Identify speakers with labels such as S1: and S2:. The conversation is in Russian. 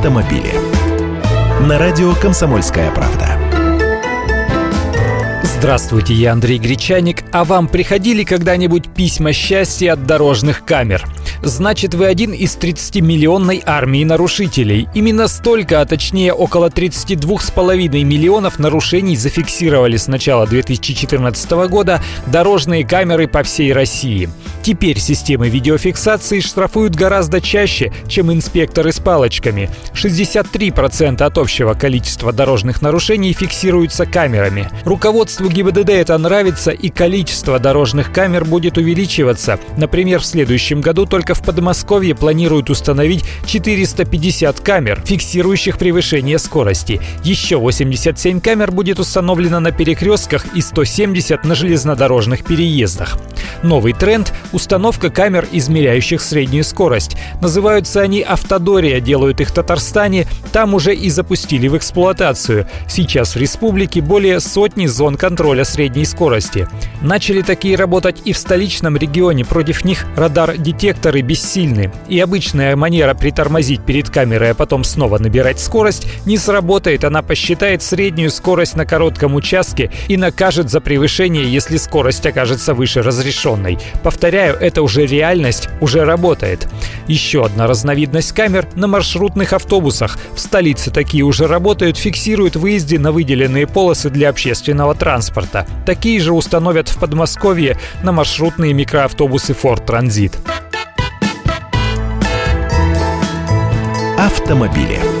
S1: автомобили. На радио «Комсомольская правда».
S2: Здравствуйте, я Андрей Гречаник. А вам приходили когда-нибудь письма счастья от дорожных камер? Значит, вы один из 30-миллионной армии нарушителей. Именно столько, а точнее около 32,5 миллионов нарушений зафиксировали с начала 2014 года дорожные камеры по всей России. Теперь системы видеофиксации штрафуют гораздо чаще, чем инспекторы с палочками. 63% от общего количества дорожных нарушений фиксируются камерами. Руководству ГИБДД это нравится и количество дорожных камер будет увеличиваться. Например, в следующем году только в Подмосковье планируют установить 450 камер, фиксирующих превышение скорости. Еще 87 камер будет установлено на перекрестках и 170 на железнодорожных переездах. Новый тренд – установка камер, измеряющих среднюю скорость. Называются они «Автодория», делают их в Татарстане, там уже и запустили в эксплуатацию. Сейчас в республике более сотни зон контроля средней скорости. Начали такие работать и в столичном регионе, против них радар-детекторы бессильны. И обычная манера притормозить перед камерой, а потом снова набирать скорость, не сработает, она посчитает среднюю скорость на коротком участке и накажет за превышение, если скорость окажется выше разрешенной. Повторяю, это уже реальность, уже работает. Еще одна разновидность камер на маршрутных автобусах. В столице такие уже работают, фиксируют выезды на выделенные полосы для общественного транспорта. Такие же установят в Подмосковье на маршрутные микроавтобусы Ford Transit.
S1: Автомобили.